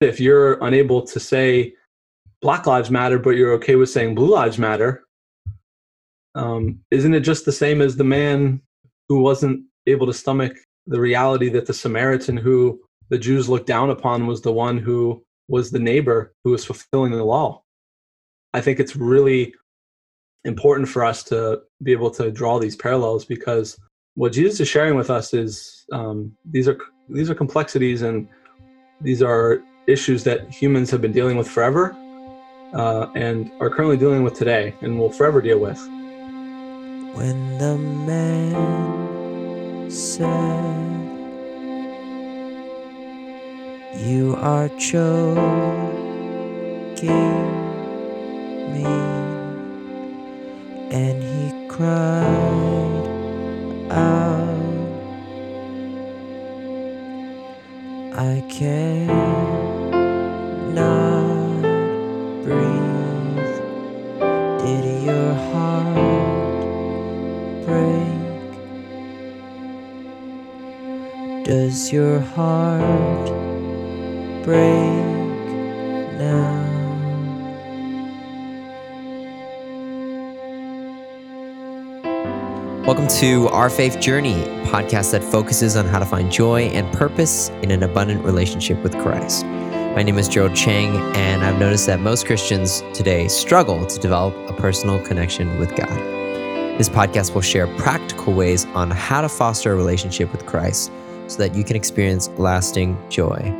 if you're unable to say Black Lives Matter, but you're okay with saying Blue Lives Matter, um, isn't it just the same as the man who wasn't able to stomach the reality that the Samaritan who the Jews looked down upon was the one who was the neighbor who was fulfilling the law? I think it's really important for us to be able to draw these parallels because what Jesus is sharing with us is um, these are these are complexities and these are issues that humans have been dealing with forever uh, and are currently dealing with today and will forever deal with. When the man said, You are choking me, and he cried out, I Does your heart break now? Welcome to Our Faith Journey, podcast that focuses on how to find joy and purpose in an abundant relationship with Christ. My name is Gerald Chang, and I've noticed that most Christians today struggle to develop a personal connection with God. This podcast will share practical ways on how to foster a relationship with Christ so that you can experience lasting joy.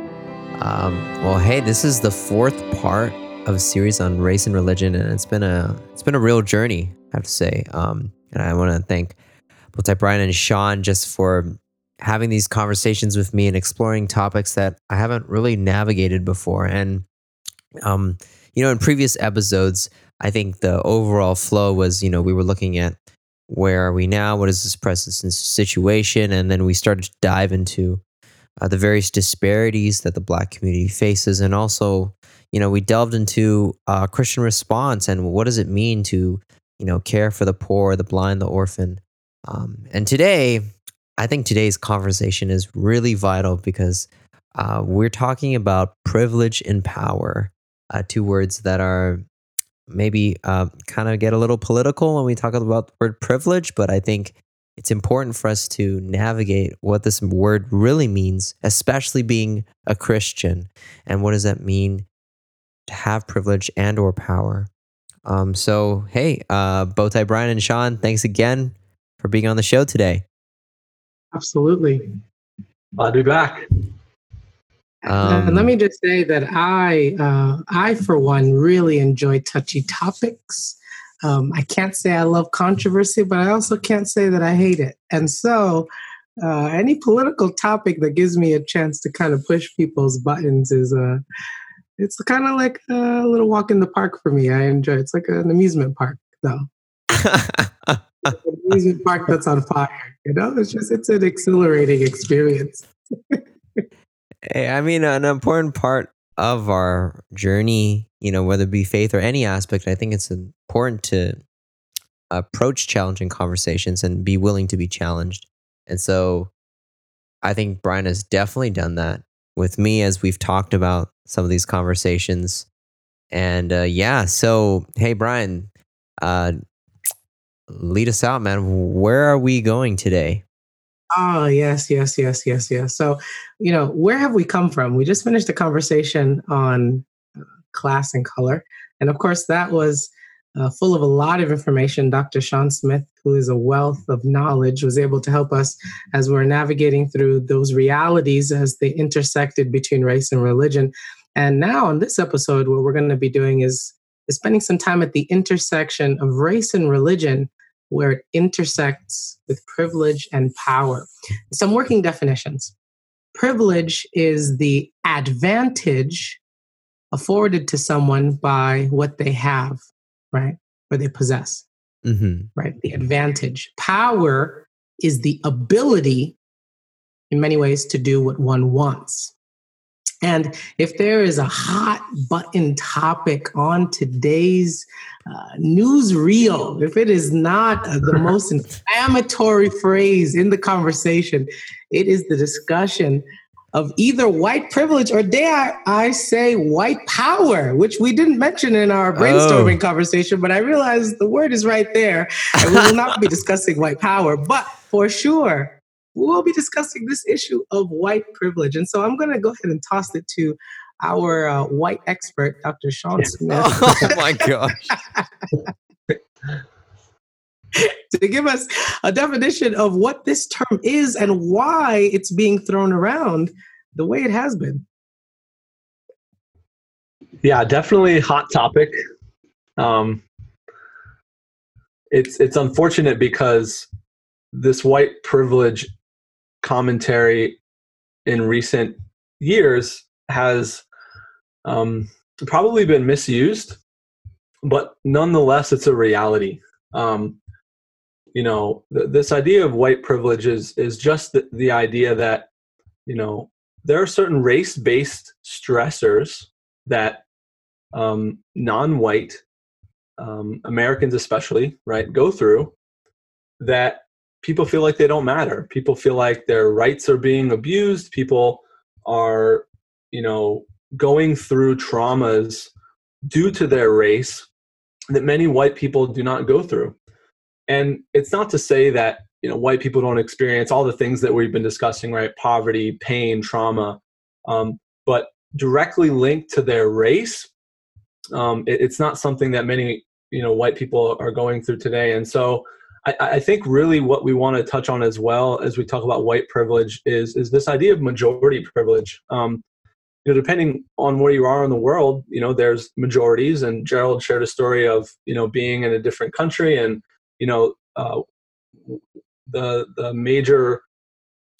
Um, well, hey, this is the fourth part of a series on race and religion, and it's been a it's been a real journey, I have to say. Um, and I want to thank both Brian and Sean just for having these conversations with me and exploring topics that I haven't really navigated before. And, um, you know, in previous episodes, I think the overall flow was, you know, we were looking at where are we now? What is this present situation? And then we started to dive into uh, the various disparities that the Black community faces. And also, you know, we delved into uh, Christian response and what does it mean to you know, care for the poor, the blind, the orphan. Um, and today, I think today's conversation is really vital because uh, we're talking about privilege and power, uh, two words that are maybe uh, kind of get a little political when we talk about the word privilege, but I think it's important for us to navigate what this word really means, especially being a Christian. And what does that mean to have privilege and or power? Um, so, hey, uh, Bowtie Brian and Sean, thanks again for being on the show today. Absolutely. Glad to be back. Um, and let me just say that I, uh, I for one, really enjoy touchy topics. Um, I can't say I love controversy, but I also can't say that I hate it. And so, uh, any political topic that gives me a chance to kind of push people's buttons is uh, it's kind of like a little walk in the park for me. I enjoy it. It's like an amusement park, though. an amusement park that's on fire. You know, it's just it's an exhilarating experience. hey, I mean, an important part of our journey, you know, whether it be faith or any aspect, I think it's important to approach challenging conversations and be willing to be challenged. And so I think Brian has definitely done that with me as we've talked about some of these conversations. And uh, yeah, so hey, Brian, uh, lead us out, man. Where are we going today? Oh, yes, yes, yes, yes, yes. So, you know, where have we come from? We just finished a conversation on uh, class and color. And of course, that was uh, full of a lot of information. Dr. Sean Smith, who is a wealth of knowledge, was able to help us as we're navigating through those realities as they intersected between race and religion. And now on this episode, what we're going to be doing is, is spending some time at the intersection of race and religion, where it intersects with privilege and power. Some working definitions. Privilege is the advantage afforded to someone by what they have, right? Or they possess, mm-hmm. right? The advantage. Power is the ability, in many ways, to do what one wants. And if there is a hot button topic on today's uh, news reel, if it is not uh, the most inflammatory phrase in the conversation, it is the discussion of either white privilege or dare I say white power, which we didn't mention in our brainstorming Oh. conversation, but I realized the word is right there. And we will not be discussing white power, but for sure, we will be discussing this issue of white privilege. And so I'm going to go ahead and toss it to our uh, white expert, Dr. Sean Smith, oh my gosh. to give us a definition of what this term is and why it's being thrown around the way it has been. Yeah, definitely hot topic. Um, it's it's unfortunate because this white privilege commentary in recent years has um, probably been misused, but nonetheless, it's a reality. Um, you know, th- this idea of white privilege is is just the, the idea that you know there are certain race-based stressors that um, non-white um, Americans, especially, right, go through that people feel like they don't matter. People feel like their rights are being abused. People are, you know, going through traumas due to their race that many white people do not go through. And it's not to say that you know white people don't experience all the things that we've been discussing, right? Poverty, pain, trauma, um, but directly linked to their race um, it, it's not something that many you know white people are going through today and so I, I think really what we want to touch on as well as we talk about white privilege is is this idea of majority privilege. Um, you know depending on where you are in the world you know there's majorities and gerald shared a story of you know being in a different country and you know uh, the the major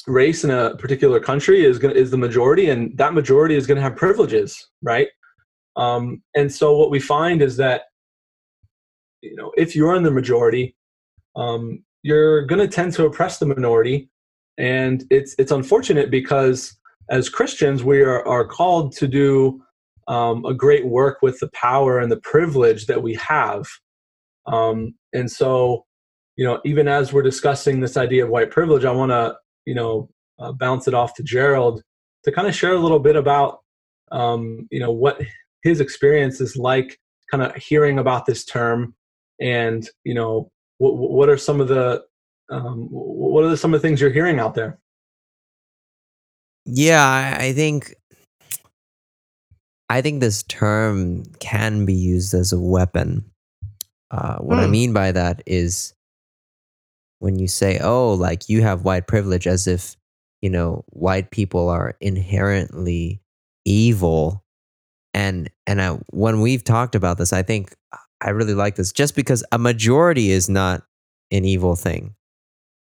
race in a particular country is going is the majority and that majority is going to have privileges right? Um, and so what we find is that you know if you're in the majority, um, you're going to tend to oppress the minority, and it's it's unfortunate because as Christians we are are called to do um, a great work with the power and the privilege that we have, um, and so you know even as we're discussing this idea of white privilege, I want to you know uh, bounce it off to Gerald to kind of share a little bit about um, you know what his experience is like kind of hearing about this term and you know what, what are some of the um, what are the, some of the things you're hearing out there Yeah, I think I think this term can be used as a weapon. Uh, what I Hmm. mean by that is when you say, "Oh, like you have white privilege," as if you know white people are inherently evil, and and I, when we've talked about this, I think I really like this. Just because a majority is not an evil thing,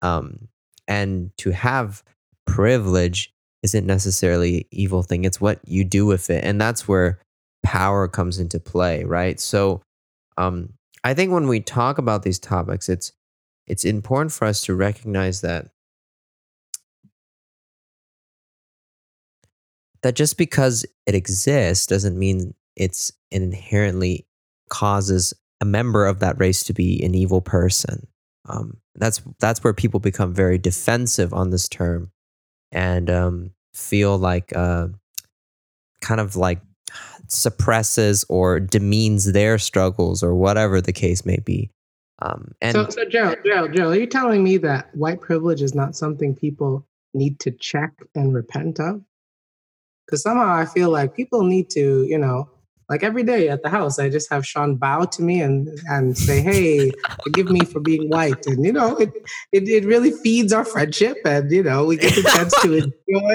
um, and to have privilege isn't necessarily an evil thing. It's what you do with it. And that's where power comes into play, right? So um, I think when we talk about these topics, it's it's important for us to recognize that that just because it exists doesn't mean it's inherently causes a member of that race to be an evil person. Um, that's that's where people become very defensive on this term and um, feel like uh, kind of like suppresses or demeans their struggles or whatever the case may be. Um, and so, so Joe, Joe, Joe, are you telling me that white privilege is not something people need to check and repent of? Because somehow I feel like people need to, you know, like every day at the house, I just have Sean bow to me and and say, "Hey, forgive me for being white," and you know, it it, it really feeds our friendship, and you know, we get the chance to enjoy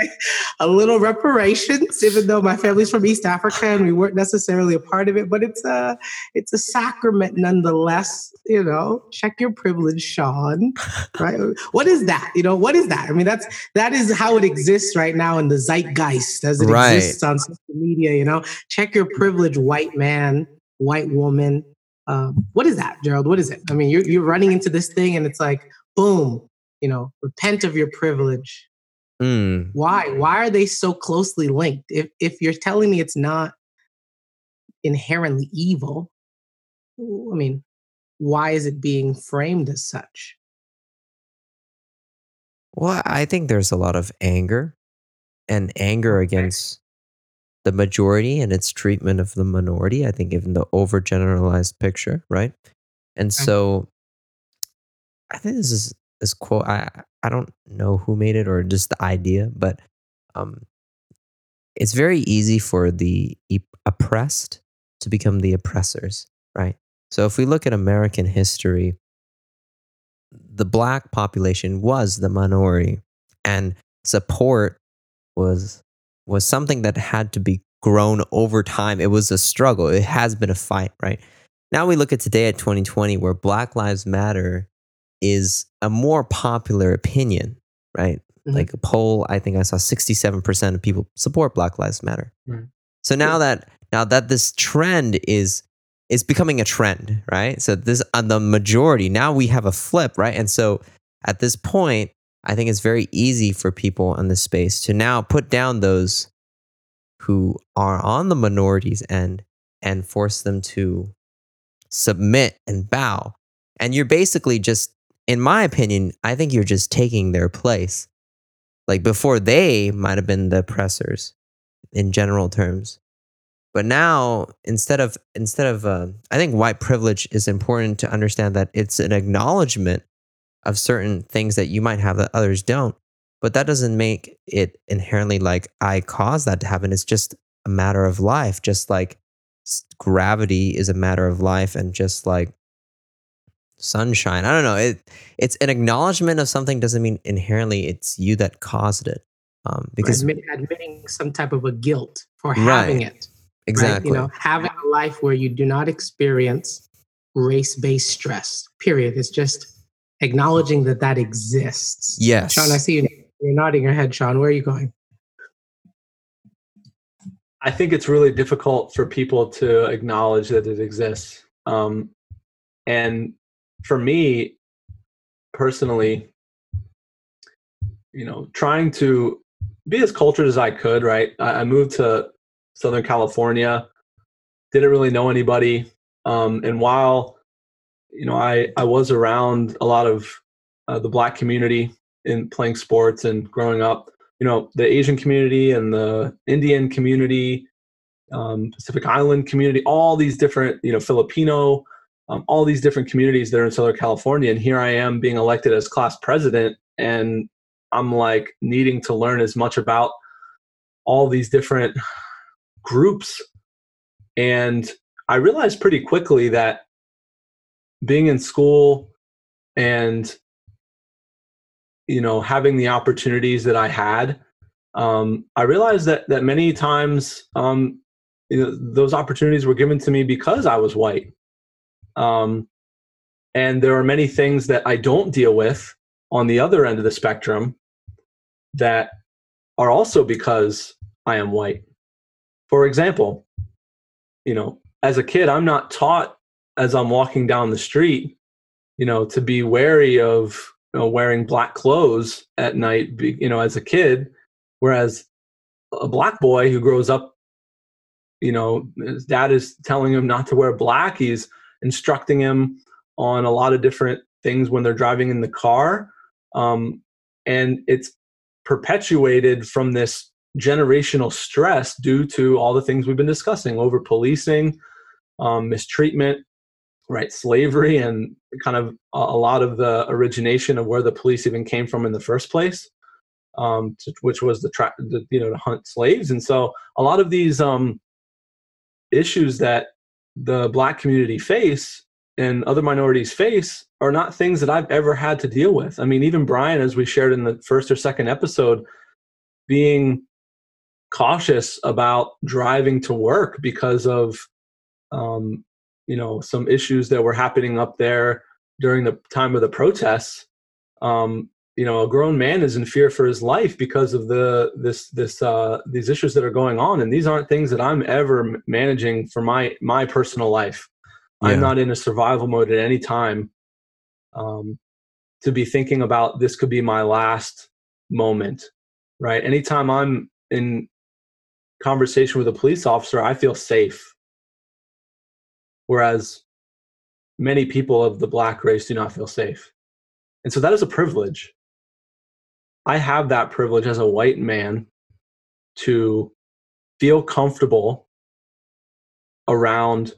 a little reparations, even though my family's from East Africa and we weren't necessarily a part of it, but it's a it's a sacrament nonetheless. You know, check your privilege, Sean. Right? What is that? You know, what is that? I mean, that's that is how it exists right now in the zeitgeist as it Right. exists on social media. You know, check your privilege, white man, white woman. Um, what is that, Gerald? What is it? I mean, you're you're running into this thing, and it's like, boom. You know, repent of your privilege. mm, Why? Why are they so closely linked? If if you're telling me it's not inherently evil, I mean, why is it being framed as such? well, I think there's a lot of anger and anger against the majority and its treatment of the minority. I think even the overgeneralized picture, right? And so I think this is this quote. I I don't know who made it or just the idea, but um, it's very easy for the oppressed to become the oppressors, right? So if we look at American history, the black population was the minority, and support was was something that had to be grown over time. It was a struggle. It has been a fight, right? Now we look at today at 2020 where Black Lives Matter is a more popular opinion, right? Mhm. Like a poll, I think I saw 67% of people support Black Lives Matter. Right. So now that now that this trend is is becoming a trend, right? So this on the majority, now we have a flip, right? And so at this point, I think it's very easy for people in this space to now put down those who are on the minorities end and force them to submit and bow. And you're basically just, in my opinion, I think you're just taking their place. Like before, they might have been the oppressors in general terms. But now, instead of instead of, uh, I think white privilege is important to understand that it's an acknowledgement of certain things that you might have that others don't. But that doesn't make it inherently like I caused that to happen. It's just a matter of life, just like gravity is a matter of life, and just like sunshine. I don't know. It it's an acknowledgement of something doesn't mean inherently it's you that caused it. Um, because Admit, admitting some type of a guilt for Right. having it. right? exactly, You know, having a life where you do not experience race-based stress. Period. It's just acknowledging that that exists. yes, Sean, I see you. You're nodding your head, Sean. Where are you going? I think it's really difficult for people to acknowledge that it exists. Um, and for me personally, you know, trying to be as cultured as I could, right? I, I moved to Southern California, didn't really know anybody. Um, and while, you know, I, I was around a lot of uh, the black community in playing sports and growing up, you know the asian community and the indian community um, pacific island community all these different you know filipino um, all these different communities that are in southern california. And here i am being elected as class president and i'm like needing to learn as much about all these different groups. And i realized pretty quickly that being in school and you know having the opportunities that i had um, i realized that that many times um, you know, those opportunities were given to me because i was white. Um, and there are many things that i don't deal with on the other end of the spectrum that are also because i am white. For example you know as a kid i'm not taught as i'm walking down the street you know to be wary of you know, wearing black clothes at night, you know, as a kid. Whereas a black boy who grows up, you know, his dad is telling him not to wear black. He's instructing him on a lot of different things when they're driving in the car. Um, and it's perpetuated from this generational stress due to all the things we've been discussing over policing, um, mistreatment, right slavery and kind of a, lot of the origination of where the police even came from in the first place um, to, which was the, tra- the you know to hunt slaves and so a lot of these um, issues that the black community face and other minorities face are not things that I've ever had to deal with. I mean, even Brian, as we shared in the first or second episode, being cautious about driving to work because of um, you know some issues that were happening up there during the time of the protests um, you know a grown man is in fear for his life because of the this this uh, these issues that are going on. And these aren't things that i'm ever managing for my my personal life. Yeah. i'm not in a survival mode at any time um, to be thinking about this could be my last moment right? Anytime i'm in conversation with a police officer i feel safe whereas many people of the black race do not feel safe. And so that is a privilege. I have that privilege as a white man to feel comfortable around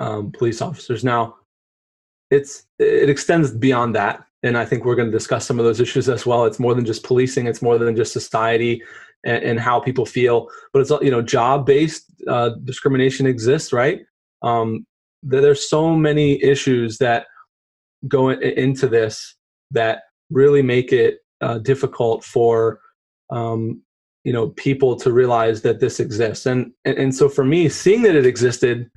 um, police officers. Now, it's it extends beyond that, and I think we're going to discuss some of those issues as well. It's more than just policing; it's more than just society and, and how people feel. But it's you know job based uh, discrimination exists, right? Um, there's so many issues that go into this that really make it uh, difficult for um, you know people to realize that this exists. And, and and so for me seeing that it existed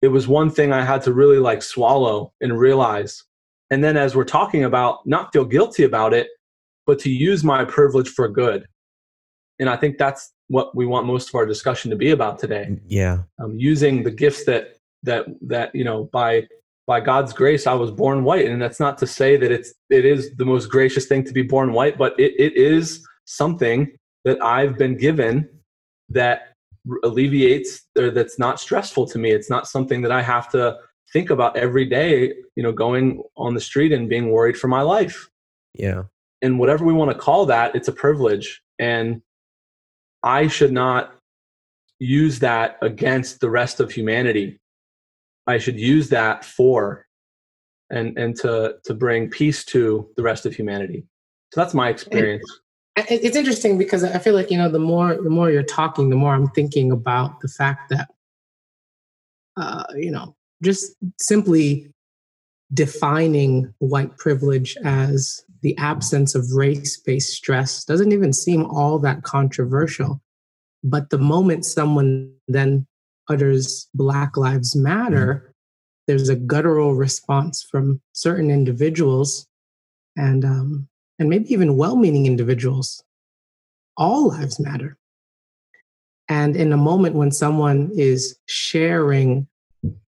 it was one thing i had to really like swallow and realize. And then as we're talking about not feel guilty about it but to use my privilege for good. And i think that's what we want most of our discussion to be about today. Yeah. Um, using the gifts that that that you know by by god's grace i was born white and that's not to say that it's it is the most gracious thing to be born white but it, it is something that I've been given that alleviates or that's not stressful to me. It's not something that I have to think about every day, you know, going on the street and being worried for my life. Yeah. And whatever we want to call that, it's a privilege. And I should not use that against the rest of humanity. I should use that for and and to to bring peace to the rest of humanity. So that's my experience it's interesting because I feel like you know the more the more you're talking, the more I'm thinking about the fact that uh, you know just simply defining white privilege as the absence of race-based stress doesn't even seem all that controversial. But the moment someone then utters Black Lives Matter, there's a guttural response from certain individuals, and um, and maybe even well meaning individuals, all lives matter. And in a moment when someone is sharing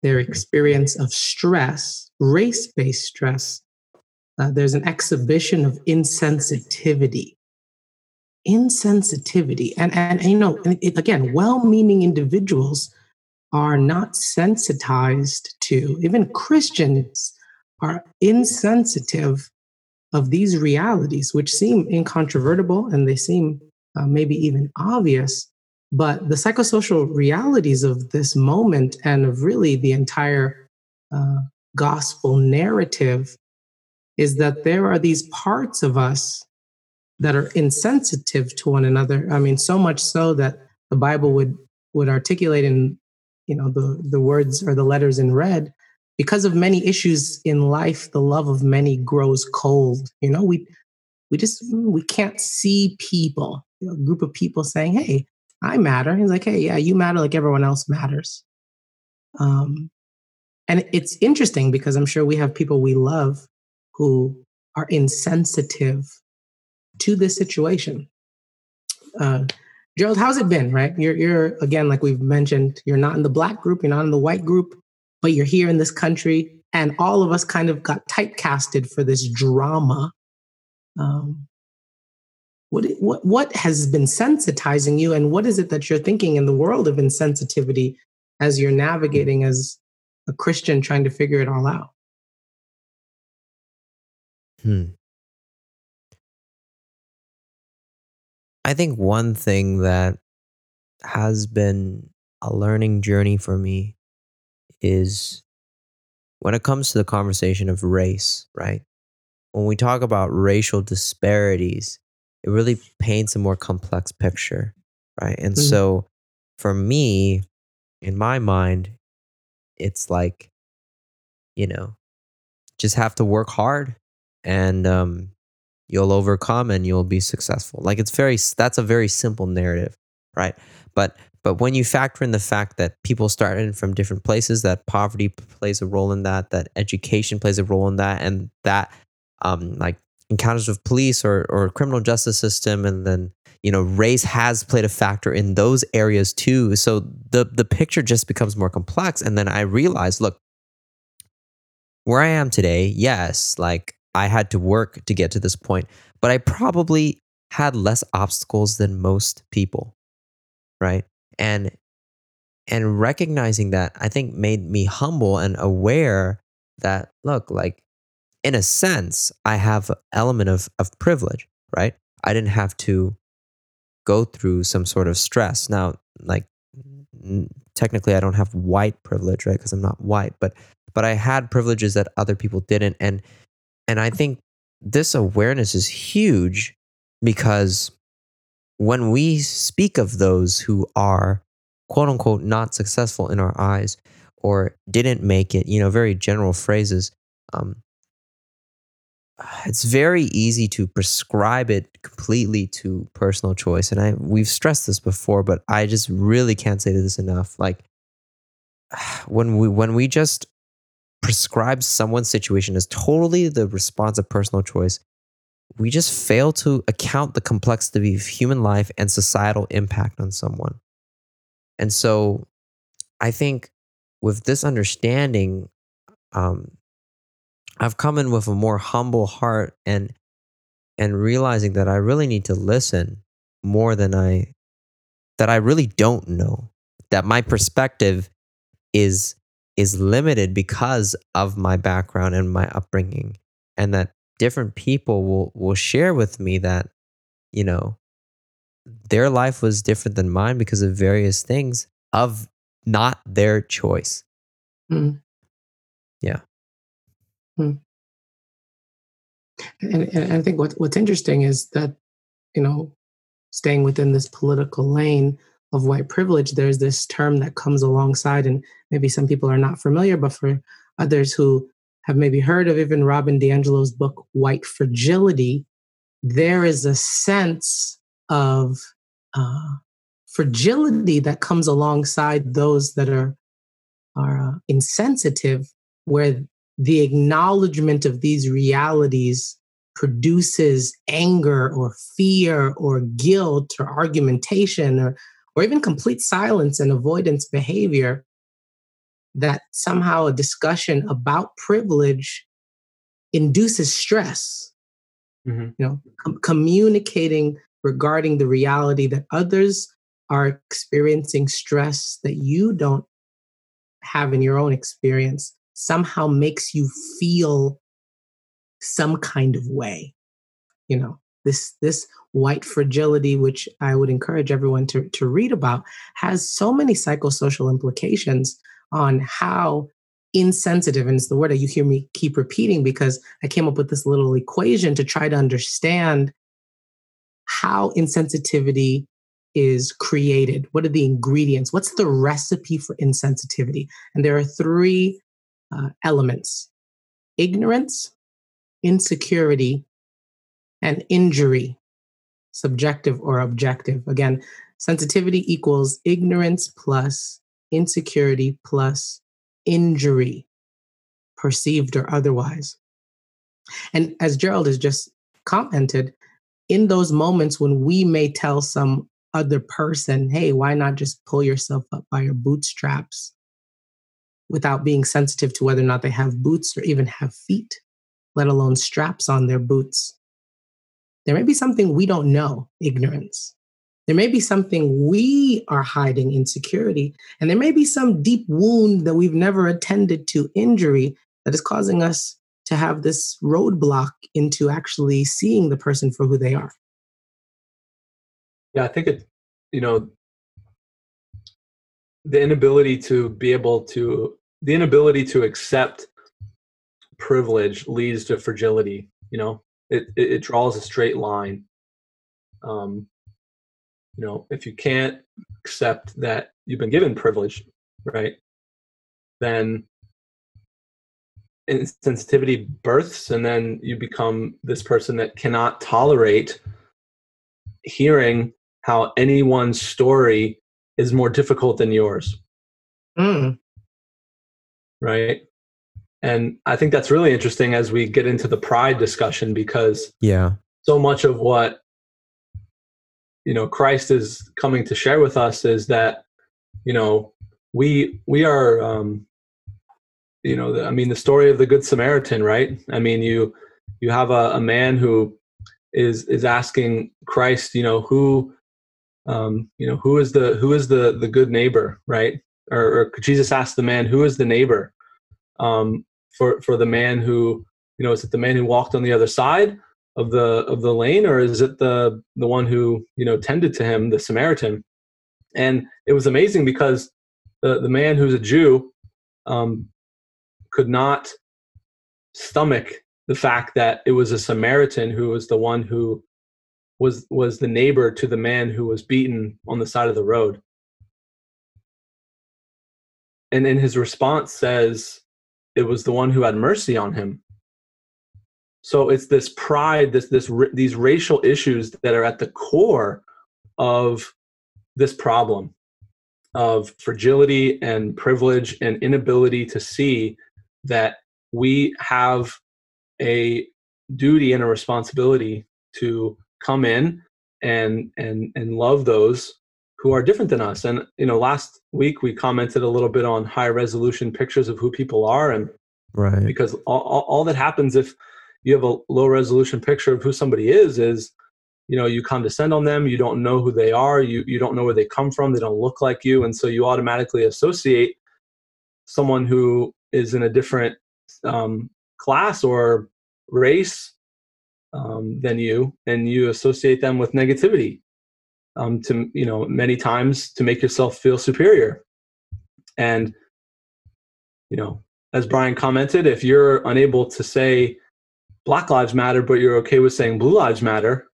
their experience of stress, race based stress, uh, there's an exhibition of insensitivity. Insensitivity. And, and, and you know, it, again, well meaning individuals are not sensitized to, even Christians are insensitive of these realities, which seem incontrovertible and they seem uh, maybe even obvious, but the psychosocial realities of this moment and of really the entire uh, gospel narrative is that there are these parts of us that are insensitive to one another. I mean, so much so that the Bible would would articulate in you know the the words or the letters in red because of many issues in life the love of many grows cold you know? We we just we can't see people you know, a group of people saying hey i matter. He's like hey yeah you matter like everyone else matters. Um and it's interesting because i'm sure we have people we love who are insensitive to this situation. Uh gerald how's it been right you're you're again like we've mentioned you're not in the black group you're not in the white group but you're here in this country, and all of us kind of got typecasted for this drama. Um, what, what, what has been sensitizing you, and what is it that you're thinking in the world of insensitivity as you're navigating as a Christian trying to figure it all out? Hmm. I think one thing that has been a learning journey for me is when it comes to the conversation of race, right? When we talk about racial disparities, it really paints a more complex picture, right? And mm-hmm. so for me, in my mind, it's like, you know, just have to work hard and um, you'll overcome and you'll be successful. Like it's very, that's a very simple narrative, right? But but when you factor in the fact that people started from different places, that poverty plays a role in that, that education plays a role in that, and that um, like encounters with police or or criminal justice system, and then you know race has played a factor in those areas too. So the the picture just becomes more complex. And then I realize, look, where I am today, yes, like I had to work to get to this point, but I probably had less obstacles than most people, right? and and recognizing that i think made me humble and aware that look like in a sense i have an element of of privilege right i didn't have to go through some sort of stress. Now, like technically I don't have white privilege, right? Because I'm not white, but but I had privileges that other people didn't and and I think this awareness is huge because when we speak of those who are quote unquote not successful in our eyes or didn't make it, you know, very general phrases, um, it's very easy to prescribe it completely to personal choice. And I we've stressed this before, but I just really can't say this enough. Like when we when we just prescribe someone's situation as totally the response of personal choice, we just fail to account the complexity of human life and societal impact on someone. And so I think with this understanding, um, I've come in with a more humble heart and and realizing that I really need to listen more than I that I really don't know. That my perspective is is limited because of my background and my upbringing and that different people will will share with me that you know their life was different than mine because of various things of not their choice. Mm. Yeah. Mm. And, and I think what, what's interesting is that, you know, staying within this political lane of white privilege, there's this term that comes alongside, and maybe some people are not familiar, but for others who have maybe heard of even Robin DiAngelo's book, White Fragility, there is a sense of uh, fragility that comes alongside those that are are uh, insensitive, where the acknowledgement of these realities produces anger or fear or guilt or argumentation or, or even complete silence and avoidance behavior that somehow a discussion about privilege induces stress Mm-hmm. you know com- communicating regarding the reality that others are experiencing stress that you don't have in your own experience somehow makes you feel some kind of way you know this this white fragility which i would encourage everyone to, to read about has so many psychosocial implications on how insensitive and it's the word that you hear me keep repeating because i came up with this little equation to try to understand how insensitivity is created. What are the ingredients? What's the recipe for insensitivity? And there are three uh, elements ignorance insecurity and injury subjective or objective again sensitivity equals ignorance plus insecurity plus injury, perceived or otherwise. And as Gerald has just commented, in those moments when we may tell some other person, hey, why not just pull yourself up by your bootstraps without being sensitive to whether or not they have boots or even have feet, let alone straps on their boots? There may be something we don't know, ignorance. There may be something we are hiding insecurity, and there may be some deep wound that we've never attended to injury that is causing us to have this roadblock into actually seeing the person for who they are. Yeah, I think it, you know, the inability to be able to, the inability to accept privilege leads to fragility. You know, it, it, it draws a straight line. Um, you know if you can't accept that you've been given privilege right then insensitivity births and then you become this person that cannot tolerate hearing how anyone's story is more difficult than yours. Mm, right and i think that's really interesting as we get into the pride discussion because Yeah. so much of what you know christ is coming to share with us is that you know we we are um you know the, i mean the story of the good samaritan right? I mean you you have a, a man who is is asking christ you know who um you know who is the who is the the good neighbor right? Or, or jesus asked the man who is the neighbor? Um for for the man who you know is it the man who walked on the other side of the of the lane or is it the the one who you know tended to him the samaritan? And it was amazing because the the man who's a jew um, could not stomach the fact that it was a samaritan who was the one who was was the neighbor to the man who was beaten on the side of the road. And in his response says it was the one who had mercy on him. So it's this pride, this this these racial issues that are at the core of this problem of fragility and privilege and inability to see that we have a duty and a responsibility to come in and and and love those who are different than us. And you know last week we commented a little bit on high resolution pictures of who people are and right. because all, all, that happens if you have a low resolution picture of who somebody is is you know you condescend on them you don't know who they are you you don't know where they come from they don't look like you. And so you automatically associate someone who is in a different um, class or race um, than you and you associate them with negativity um, to you know many times to make yourself feel superior and you know as brian commented if you're unable to say Black Lives Matter, but you're okay with saying Blue Lives Matter,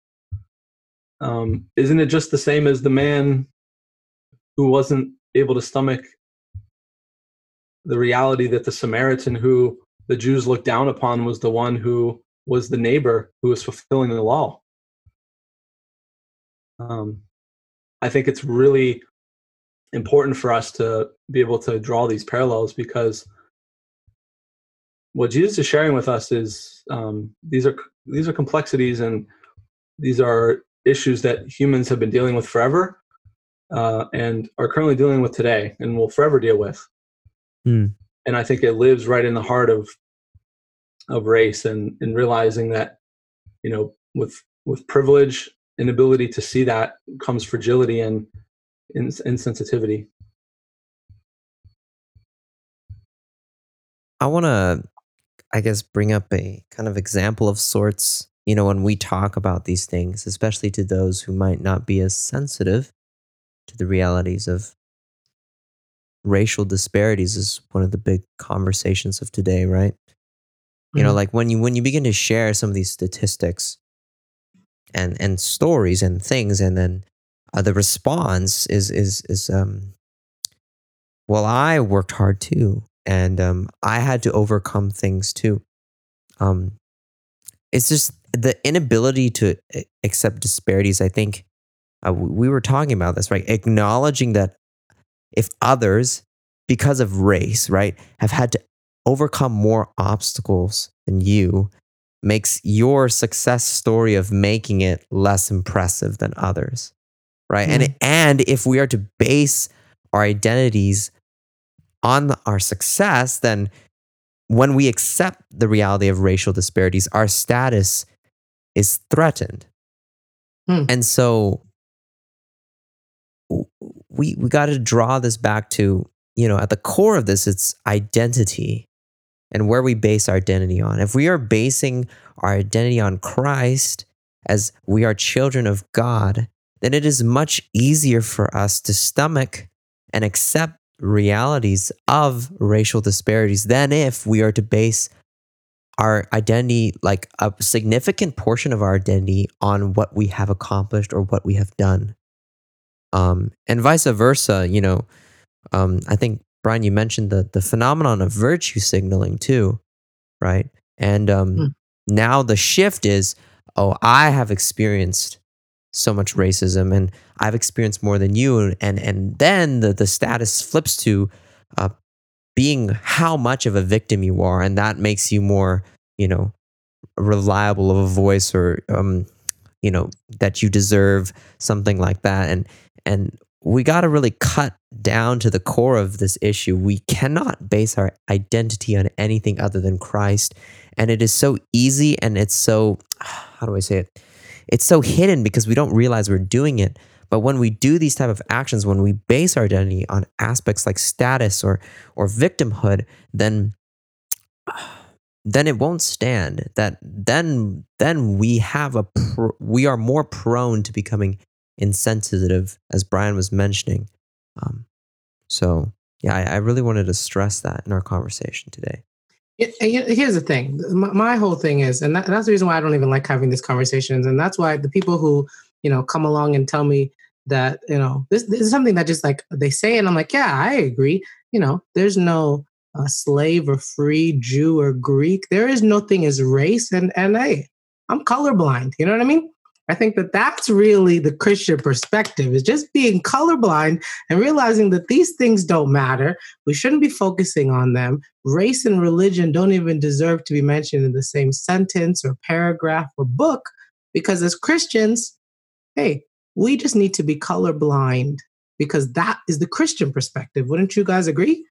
um, isn't it just the same as the man who wasn't able to stomach the reality that the Samaritan who the Jews looked down upon was the one who was the neighbor who was fulfilling the law? Um, I think it's really important for us to be able to draw these parallels because what Jesus is sharing with us is um, these are these are complexities and these are issues that humans have been dealing with forever uh, and are currently dealing with today and will forever deal with. Mm. And I think it lives right in the heart of of race and and realizing that you know with with privilege and ability to see that comes fragility and insensitivity. I want to I guess, bring up a kind of example of sorts, you know, when we talk about these things, especially to those who might not be as sensitive to the realities of racial disparities is one of the big conversations of today, right? Mm-hmm. You know, mm-hmm. like when you when you begin to share some of these statistics and and stories and things and then uh, the response is is is um well I worked hard too and um, I had to overcome things too. Um, it's just the inability to accept disparities. I think uh, we were talking about this, right? Acknowledging that if others, because of race, right, have had to overcome more obstacles than you, makes your success story of making it less impressive than others, right? Mm. And and if we are to base our identities on our success, then when we accept the reality of racial disparities, our status is threatened. Hmm. And so we we got to draw this back to, you know, at the core of this it's identity and where we base our identity on. If we are basing our identity on Christ as we are children of God, then it is much easier for us to stomach and accept realities of racial disparities than if we are to base our identity, like a significant portion of our identity, on what we have accomplished or what we have done. Um, and vice versa, you know, um, I think, Brian, you mentioned the, the phenomenon of virtue signaling too, right? And um, hmm. now the shift is oh, I have experienced so much racism and I've experienced more than you. And, and then the, the status flips to uh, being how much of a victim you are. And that makes you more, you know, reliable of a voice or, um, you know, that you deserve something like that. And, and we got to really cut down to the core of this issue. We cannot base our identity on anything other than Christ. And it is so easy and it's so, how do I say it? it's so hidden because we don't realize we're doing it. But when we do these type of actions, when we base our identity on aspects like status or or victimhood, then then it won't stand. That then then we have a pr- we are more prone to becoming insensitive, as Brian was mentioning. Um, so yeah, I, I really wanted to stress that in our conversation today. It- Here's the thing. My, my whole thing is, and that, that's the reason why I don't even like having these conversations, and that's why the people who you know come along and tell me that you know this, this is something that just like they say, and I'm like, yeah, I agree. You know, there's no uh, slave or free Jew or Greek. There is no thing as race, and and hey, I'm colorblind. You know what I mean? I think that that's really the Christian perspective is just being colorblind and realizing that these things don't matter. We shouldn't be focusing on them. Race and religion don't even deserve to be mentioned in the same sentence or paragraph or book because as Christians, hey, we just need to be colorblind because that is the Christian perspective. Wouldn't you guys agree?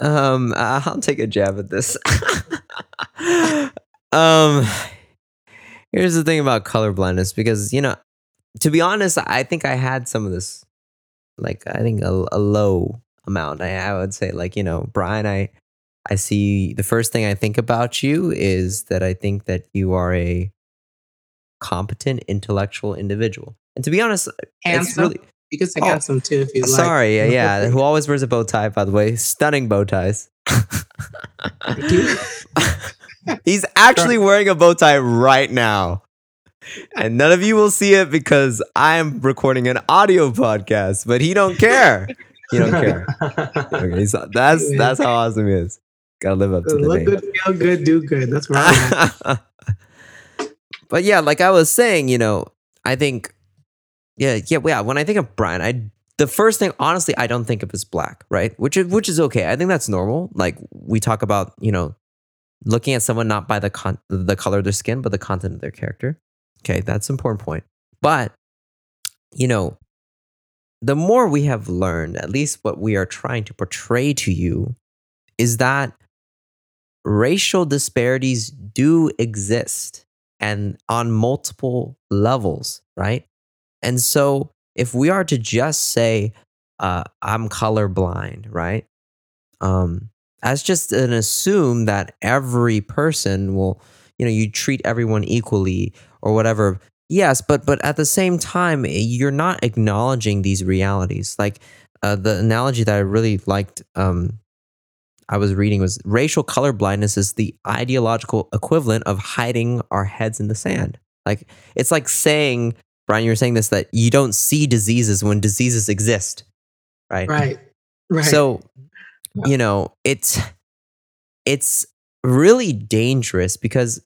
Um, I'll take a jab at this. um, here's the thing about color blindness because you know, to be honest, I think I had some of this, like I think a, a low amount. I, I would say, like you know, Brian, I I see the first thing I think about you is that I think that you are a competent intellectual individual. And to be honest, it's Handsome. really you can say Oh, handsome too if you like. sorry, yeah, yeah, who always wears a bow tie, by the way, stunning bow ties. He's actually wearing a bow tie right now. And none of you will see it because I am recording an audio podcast, but he don't care. He don't care. Okay, he's, that's that's how awesome he is. Gotta live up to the Look name. good, feel good, do good. That's right. but yeah, like I was saying, you know, I think, yeah, yeah, yeah. When I think of Brian, I the first thing, honestly, I don't think of as black, right? Which is which is okay. I think that's normal. Like we talk about, you know, looking at someone not by the con- the color of their skin, but the content of their character. Okay, that's an important point. But you know, the more we have learned, at least what we are trying to portray to you, is that racial disparities do exist and on multiple levels, right? And so if we are to just say, uh, I'm colorblind, right? Um, as just an assume that every person will, you know, you treat everyone equally or whatever. Yes, but but at the same time, you're not acknowledging these realities. Like uh, the analogy that I really liked, um, I was reading was racial color blindness is the ideological equivalent of hiding our heads in the sand. Like it's like saying, Brian, you were saying this that you don't see diseases when diseases exist, right? right. Right. So, Yeah. you know, it's it's really dangerous because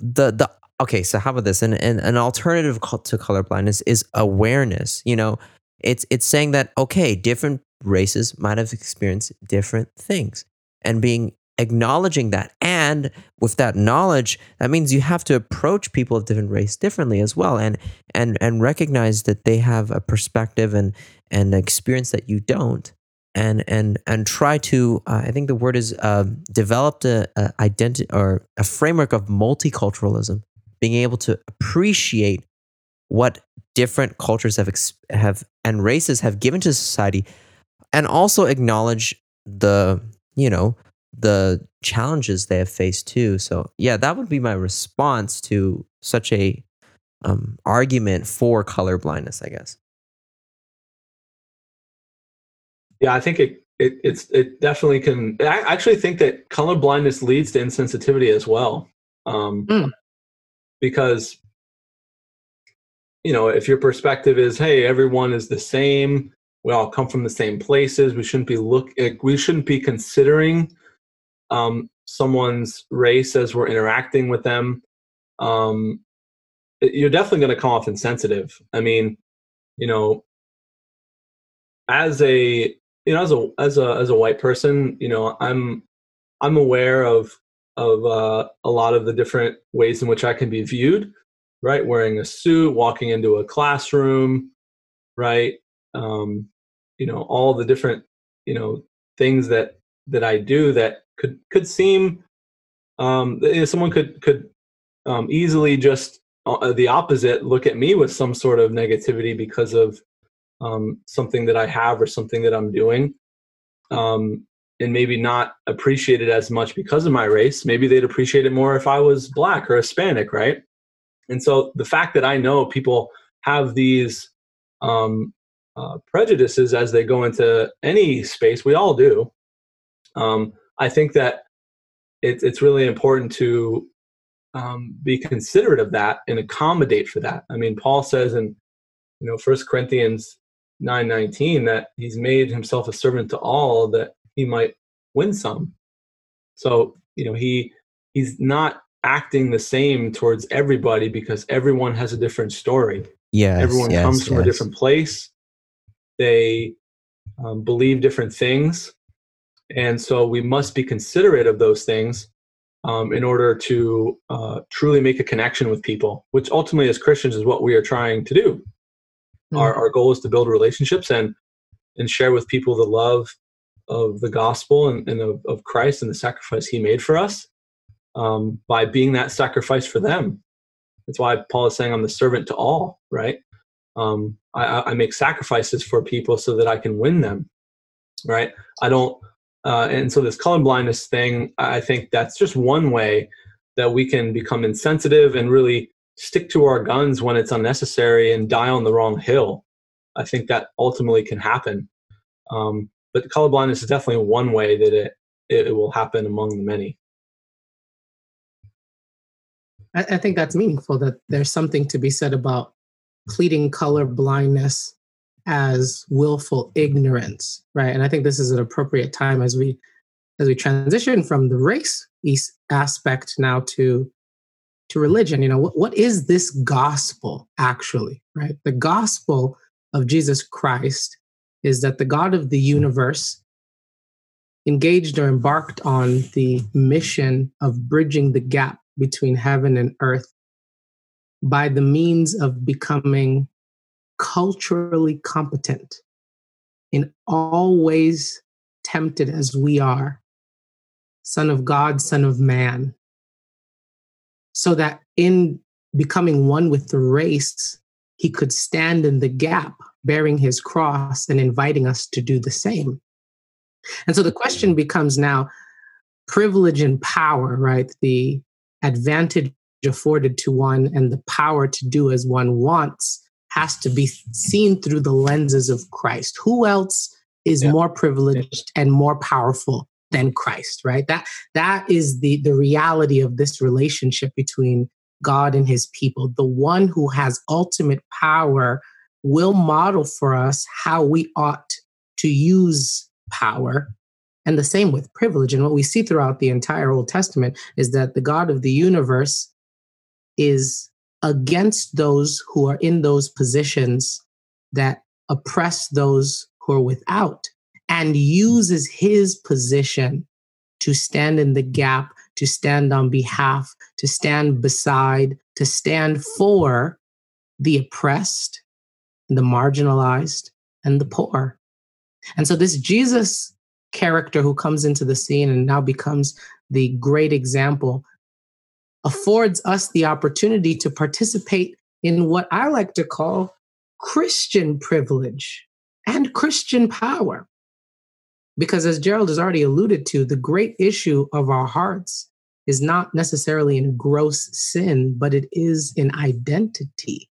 the the okay. So how about this? And an, an alternative to colorblindness is awareness. You know, it's it's saying that okay, different races might have experienced different things, and being acknowledging that and with that knowledge that means you have to approach people of different race differently as well and and and recognize that they have a perspective and and experience that you don't and and and try to uh, i think the word is uh, developed a, a identity or a framework of multiculturalism being able to appreciate what different cultures have ex- have and races have given to society and also acknowledge the you know the challenges they have faced too. So yeah that would be my response to such a um, argument for color blindness i guess Yeah, I think it, it it's it definitely can. I actually think that color blindness leads to insensitivity as well, um, Hmm. because you know if your perspective is, hey, everyone is the same, we all come from the same places, we shouldn't be look, we shouldn't be considering um, someone's race as we're interacting with them. Um, you're definitely going to come off insensitive. I mean, you know, as a you know as a as a as a white person you know i'm i'm aware of of uh, a lot of the different ways in which i can be viewed right? Wearing a suit walking into a classroom right? Um, you know all the different you know things that that i do that could could seem um, you know, someone could could um, easily just uh, the opposite look at me with some sort of negativity because of um, something that I have or something that I'm doing. Um, and maybe not appreciate it as much because of my race. Maybe they'd appreciate it more if I was black or Hispanic, right? And so the fact that I know people have these um, uh, prejudices as they go into any space, we all do. Um, I think that it, it's really important to um, be considerate of that and accommodate for that. I mean, Paul says in you know First Corinthians nine nineteen that he's made himself a servant to all that he might win some. So you know he he's not acting the same towards everybody because everyone has a different story. Yeah. everyone yes, comes from a different place. They um, believe different things, and so we must be considerate of those things um, in order to uh, truly make a connection with people. Which ultimately, as Christians, is what we are trying to do. Mm. Our, our goal is to build relationships and and share with people the love of the gospel and, and of, of Christ and the sacrifice He made for us um, by being that sacrifice for them. That's why Paul is saying, "I'm the servant to all." Right? Um, I, I- make sacrifices for people so that I can win them. Right? I don't. Uh, and so this color blindness thing, I think that's just one way that we can become insensitive and really stick to our guns when it's unnecessary and die on the wrong hill. I think that ultimately can happen. Um, but colorblindness is definitely one way that it, it, will happen among the many. I, think that's meaningful that there's something to be said about pleading color blindness as willful ignorance right and i think this is an appropriate time as we as we transition from the race aspect now to to religion you know what, what is this gospel actually right? The gospel of jesus christ is that the god of the universe engaged or embarked on the mission of bridging the gap between heaven and earth by the means of becoming culturally competent in all ways tempted as we are son of god son of man so that in becoming one with the race he could stand in the gap bearing his cross and inviting us to do the same and so the question becomes now privilege and power right the advantage afforded to one and the power to do as one wants has to be seen through the lenses of Christ. Who else is Yeah. more privileged and more powerful than Christ, right? That that is the the reality of this relationship between God and his people. The one who has ultimate power will model for us how we ought to use power and the same with privilege. And what we see throughout the entire Old Testament is that the God of the universe is against those who are in those positions that oppress those who are without and uses his position to stand in the gap, to stand on behalf, to stand beside, to stand for the oppressed, the marginalized, and the poor. And so, this Jesus character who comes into the scene and now becomes the great example affords us the opportunity to participate in what I like to call Christian privilege and Christian power. Because as Gerald has already alluded to, the great issue of our hearts is not necessarily in gross sin, but it is in identity,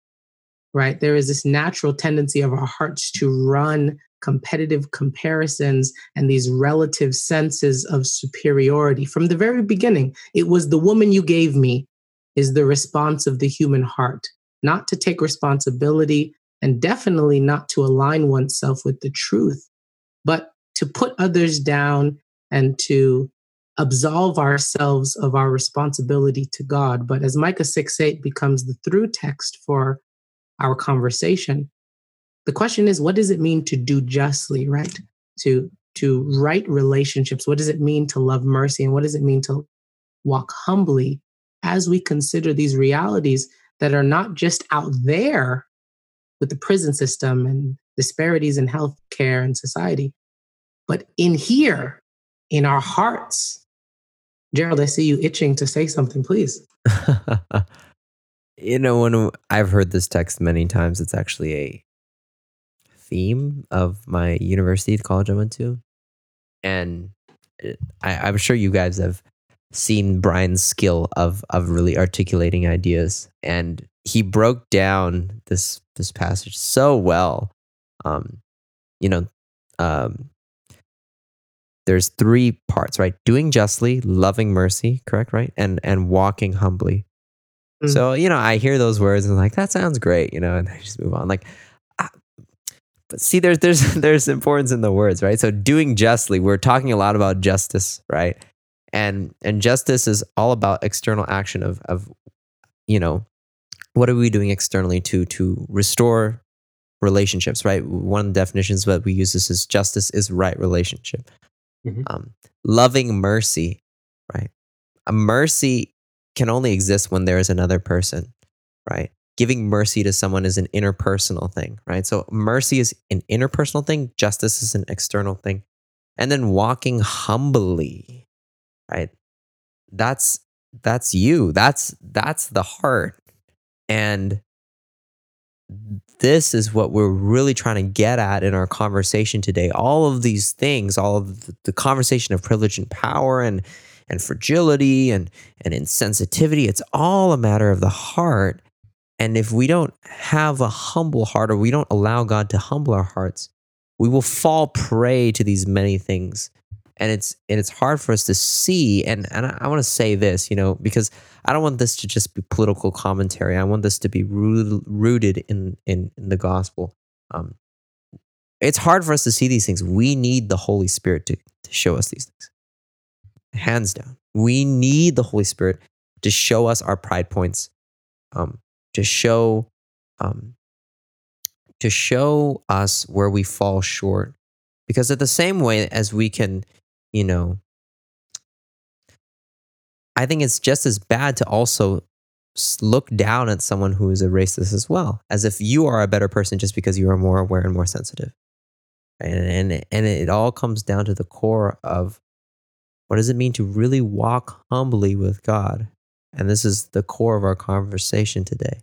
right? There is this natural tendency of our hearts to run competitive comparisons and these relative senses of superiority. From the very beginning, it was the woman you gave me, is the response of the human heart, not to take responsibility and definitely not to align oneself with the truth, but to put others down and to absolve ourselves of our responsibility to God. But as Micah 6 8 becomes the through text for our conversation, the question is what does it mean to do justly right? To to right relationships. What does it mean to love mercy? And what does it mean to walk humbly as we consider these realities that are not just out there with the prison system and disparities in healthcare and society but in here in our hearts gerald i see you itching to say something please you know, when I've heard this text many times, it's actually a theme of my university, the college I went to. And I, I'm sure you guys have seen Brian's skill of of really articulating ideas, and he broke down this this passage so well. Um, you know, um, there's three parts, right? Doing justly, loving mercy, correct, right, and and walking humbly. Mm. So you know, I hear those words and I'm like that sounds great, you know, and I just move on. Like, ah, but see, there's there's there's importance in the words, right? So doing justly, we're talking a lot about justice, right? And and justice is all about external action of of you know what are we doing externally to to restore relationships, right? One of the definitions that we use this is justice is right relationship. Mhm. Um, loving mercy, right? A mercy can only exist when there is another person, right? Giving mercy to someone is an interpersonal thing, right? So mercy is an interpersonal thing, justice is an external thing. And then walking humbly, right? That's that's you. That's that's the heart. And this is what we're really trying to get at in our conversation today. All of these things, all of the, conversation of privilege and power and and fragility and and insensitivity, it's all a matter of the heart. And if we don't have a humble heart or we don't allow God to humble our hearts, we will fall prey to these many things. And it's and it's hard for us to see. And and I, I want to say this, you know, because I don't want this to just be political commentary. I want this to be rooted, in, in in the gospel. Um, it's hard for us to see these things. We need the Holy Spirit to to show us these things. Hands down, we need the Holy Spirit to show us our pride points, um, to show, um, to show us where we fall short. Because at the same way as we can, you know, I think it's just as bad to also look down at someone who is a racist as well, as if you are a better person just because you are more aware and more sensitive. And, and, and it all comes down to the core of what does it mean to really walk humbly with God? And this is the core of our conversation today.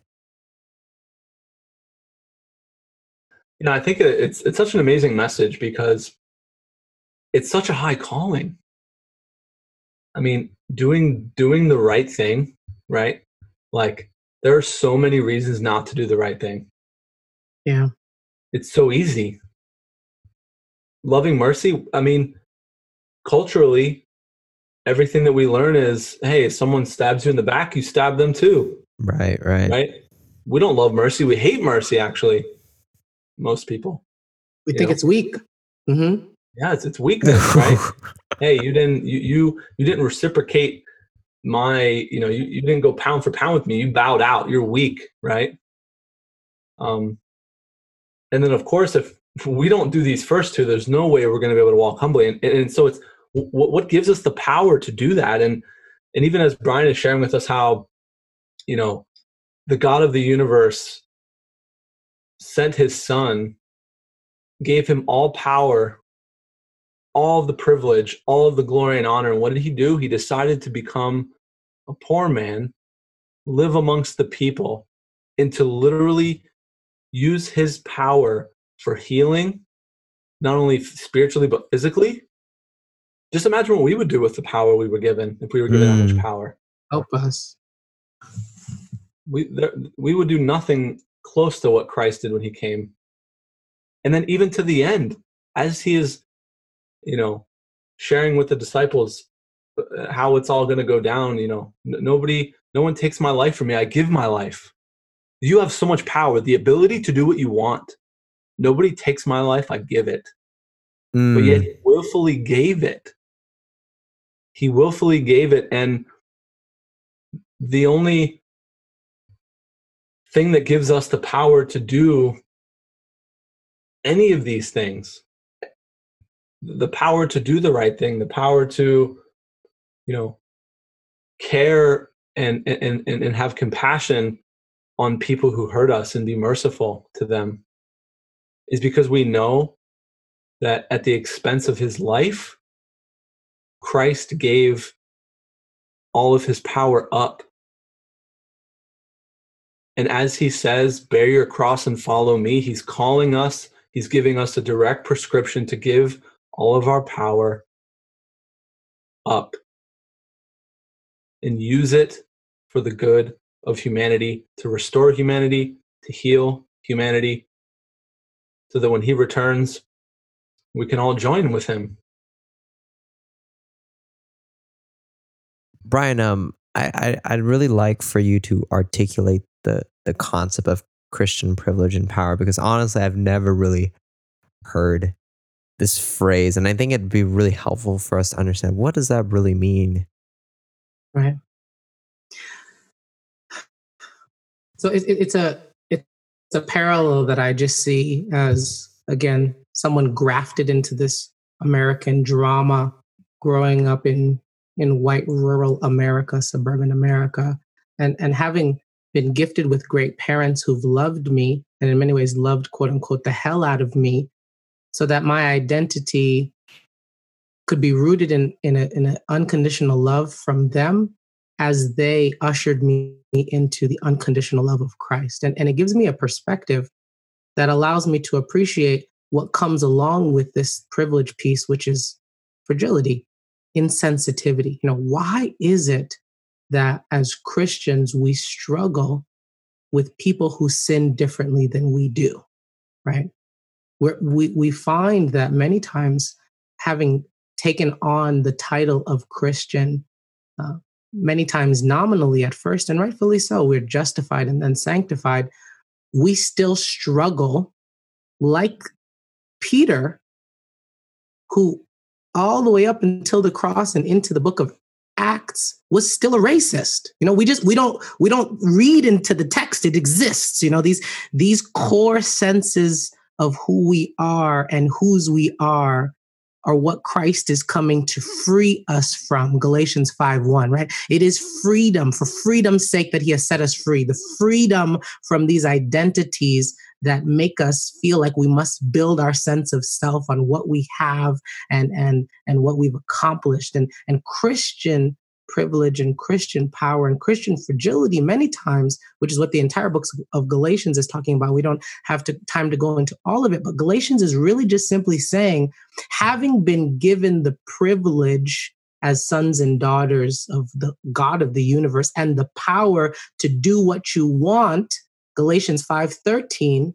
You know, I think it's it's such an amazing message because it's such a high calling. I mean, doing doing the right thing, right? Like there are so many reasons not to do the right thing. Yeah. It's so easy. Loving mercy, I mean, culturally, everything that we learn is, hey, if someone stabs you in the back, you stab them too, Right, right. right? We don't love mercy. We hate mercy, actually. Most people. We You think know? it's weak. hmm Yeah, it's it's weakness, right? hey, you didn't you you you didn't reciprocate my, you know, you, you didn't go pound for pound with me. You bowed out. You're weak, right? Um and then of course if we don't do these first two, there's no way we're going to be able to walk humbly. And, and, so it's what what gives us the power to do that and and even as Brian is sharing with us how you know the God of the universe sent his son gave him all power all of the privilege, all of the glory and honor. And what did he do? He decided to become a poor man, live amongst the people, and to literally use his power for healing, not only spiritually, but physically. Just imagine what we would do with the power we were given if we were given that Mm. much power. Help us. We, there, we would do nothing close to what Christ did when he came. And then, even to the end, as he is you know, sharing with the disciples uh, how it's all going to go down. You know, nobody, no one takes my life from me. I give my life. You have so much power, the ability to do what you want. Nobody takes my life. I give it. But Mm, yet, he willfully gave it. He willfully gave it, and the only thing that gives us the power to do any of these things the power to do the right thing the power to you know care and and and, and have compassion on people who hurt us and be merciful to them is because we know that at the expense of his life christ gave all of his power up. And as he says bear your cross and follow me he's calling us he's giving us a direct prescription to give all of our power up and use it for the good of humanity, to restore humanity, to heal humanity, so that when he returns, we can all join with him. Brian, um, I, I I'd really like for you to articulate the the concept of Christian privilege and power because honestly, I've never really heard this phrase, and I think it'd be really helpful for us to understand what does that really mean. Right. So it, it, it's a it's a parallel that I just see as again someone grafted into this American drama, growing up in in white rural America, suburban America, and and having been gifted with great parents who've loved me and in many ways loved quote unquote the hell out of me so that my identity could be rooted in in, in an unconditional love from them as they ushered me into the unconditional love of Christ. And, and it gives me a perspective that allows me to appreciate what comes along with this privilege piece, which is fragility, insensitivity. You know, why is it that as Christians we struggle with people who sin differently than we do, right? Where we, we find that many times having taken on the title of Christian, uh, many times nominally at first, and rightfully so, we're justified and then sanctified, we still struggle like Peter, who all the way up until the cross and into the book of acts was still a racist. You know we just we don't we don't read into the text. It exists you know these these core senses of who we are and whose we are are what Christ is coming to free us from. Galatians 5 1, right? It is freedom for freedom's sake that He has set us free. The freedom from these identities that make us feel like we must build our sense of self on what we have and and and what we've accomplished and and christian privilege and christian power and christian fragility many times which is what the entire book of galatians is talking about. We don't have to, time to go into all of it but galatians is really just simply saying having been given the privilege as sons and daughters of the god of the universe and the power to do what you want Galatians 5:13,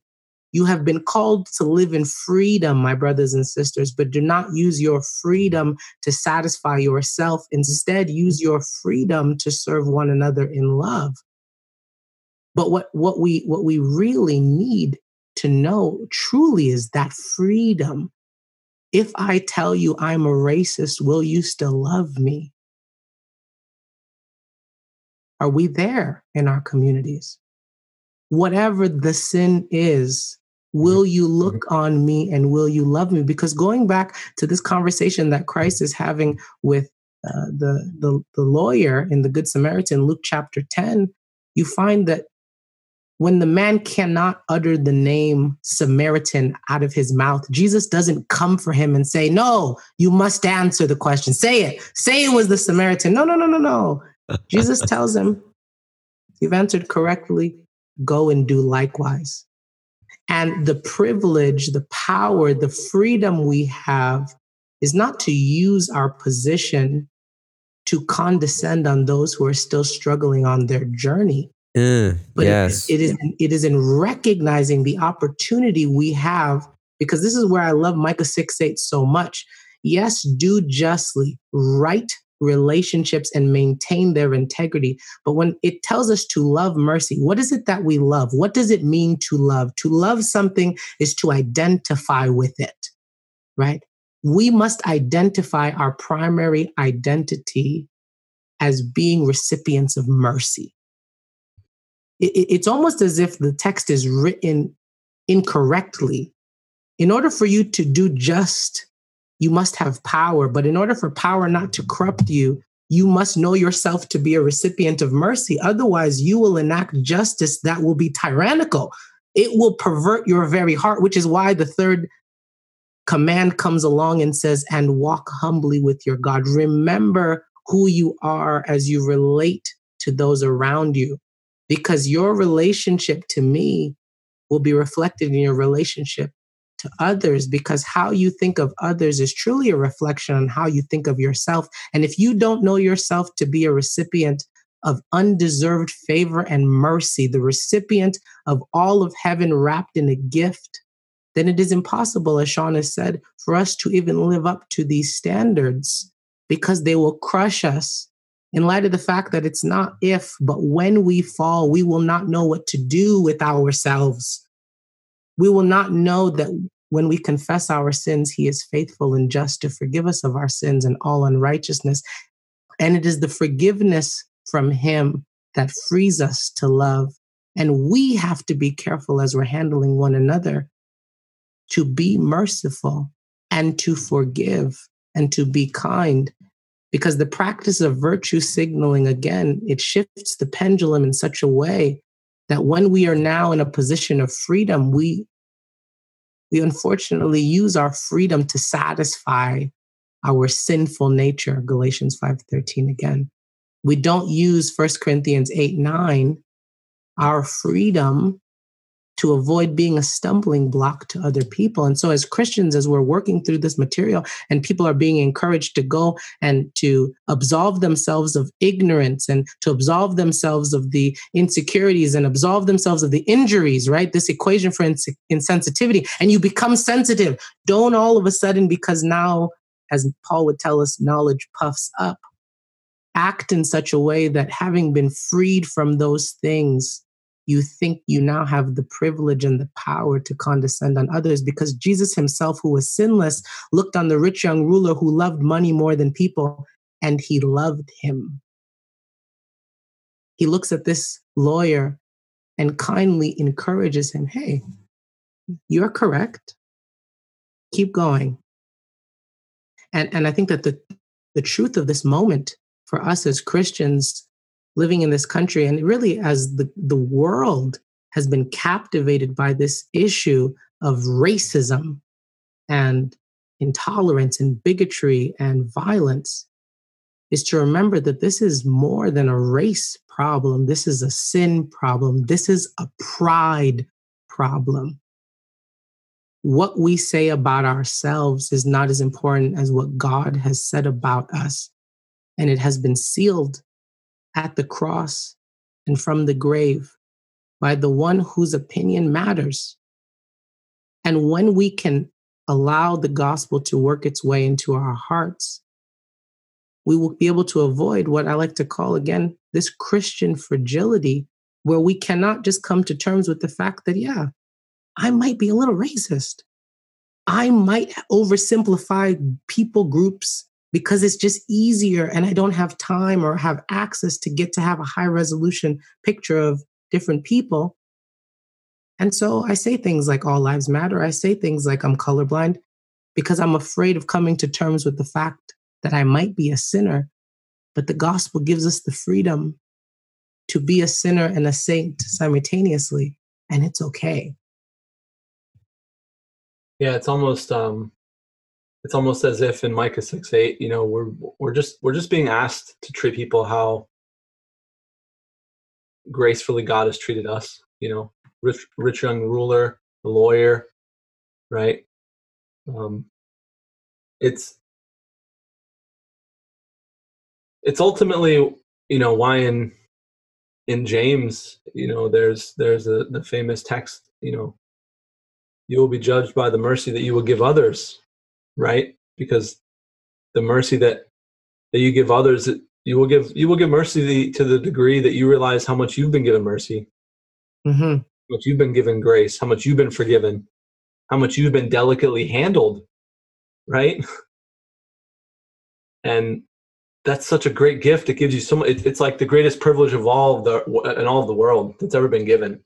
you have been called to live in freedom, my brothers and sisters, but do not use your freedom to satisfy yourself. Instead, use your freedom to serve one another in love. But what, what we what we really need to know truly is that freedom. If I tell you I'm a racist, will you still love me? Are we there in our communities? whatever the sin is, will you look on me and will you love me? Because going back to this conversation that Christ is having with uh, the, the, the lawyer in the Good Samaritan, Luke chapter 10, you find that when the man cannot utter the name Samaritan out of his mouth, Jesus doesn't come for him and say, No, you must answer the question. Say it. Say it was the Samaritan. No, no, no, no, no. Jesus tells him, You've answered correctly go and do likewise. And the privilege, the power, the freedom we have is not to use our position to condescend on those who are still struggling on their journey. Uh, but yes. it, it is it is in recognizing the opportunity we have because this is where I love Micah 6 8 so much. Yes, do justly, right relationships and maintain their integrity. But when it tells us to love mercy, what is it that we love? What does it mean to love? To love something is to identify with it, right? We must identify our primary identity as being recipients of mercy. it's almost as if the text is written incorrectly. In order for you to do just you must have power. But in order for power not to corrupt you, you must know yourself to be a recipient of mercy. Otherwise, you will enact justice that will be tyrannical. It will pervert your very heart, which is why the third command comes along and says, and walk humbly with your God. Remember who you are as you relate to those around you, because your relationship to me will be reflected in your relationship to others because how you think of others is truly a reflection on how you think of yourself. And if you don't know yourself to be a recipient of undeserved favor and mercy, the recipient of all of heaven wrapped in a gift, then it is impossible, as Sean has said, for us to even live up to these standards because they will crush us in light of the fact that it's not if, but when we fall, we will not know what to do with ourselves. We will not know that when we confess our sins, He is faithful and just to forgive us of our sins and all unrighteousness. And it is the forgiveness from Him that frees us to love. And we have to be careful as we're handling one another to be merciful and to forgive and to be kind because the practice of virtue signaling again it shifts the pendulum in such a way that when we are now in a position of freedom we we unfortunately use our freedom to satisfy our sinful nature galatians 5.13 again. We don't use 1 corinthians 8 9 our freedom to avoid being a stumbling block to other people. And so, as Christians, as we're working through this material and people are being encouraged to go and to absolve themselves of ignorance and to absolve themselves of the insecurities and absolve themselves of the injuries, right? This equation for ins- insensitivity, and you become sensitive. Don't all of a sudden, because now, as Paul would tell us, knowledge puffs up. Act in such a way that having been freed from those things, you think you now have the privilege and the power to condescend on others because Jesus himself, who was sinless, looked on the rich young ruler who loved money more than people, and he loved him. He looks at this lawyer and kindly encourages him hey, you're correct. Keep going. And, and I think that the, the truth of this moment for us as Christians living in this country and really as the, the world has been captivated by this issue of racism and intolerance and bigotry and violence is to remember that this is more than a race problem. This is a sin problem. This is a pride problem. What we say about ourselves is not as important as what God has said about us. And it has been sealed at the cross and from the grave by the one whose opinion matters. And when we can allow the gospel to work its way into our hearts, we will be able to avoid what I like to call again this Christian fragility, where we cannot just come to terms with the fact that, yeah, I might be a little racist. I might oversimplify people groups because it's just easier and I don't have time or have access to get to have a high resolution picture of different people. And so I say things like all lives matter. I say things like I'm colorblind because I'm afraid of coming to terms with the fact that I might be a sinner. But the gospel gives us the freedom to be a sinner and a saint simultaneously, and it's okay. Yeah, it's almost um it's almost as if in Micah six eight, you know, we're we're just we're just being asked to treat people how gracefully God has treated us. You know, rich rich young ruler, the lawyer, right? Um, it's it's ultimately you know why in in James you know there's there's a the famous text you know you will be judged by the mercy that you will give others right? Because the mercy that that you give others, you will give you will give mercy to the degree that you realize how much you've been given mercy, mm-hmm. how much you've been given grace, how much you've been forgiven, how much you've been delicately handled, right? And that's such a great gift. It gives you so much. It, it's like the greatest privilege of all the in all of the world that's ever been given.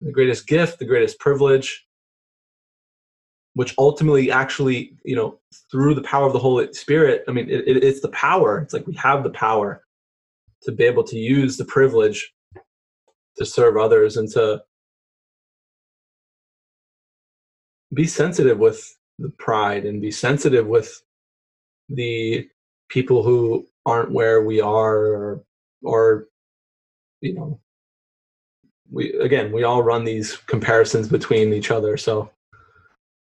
The greatest gift, the greatest privilege, which ultimately actually you know through the power of the holy spirit i mean it, it, it's the power. It's like we have the power to be able to use the privilege to serve others and to be sensitive with the pride and be sensitive with the people who aren't where we are or, or you know we again we all run these comparisons between each other. So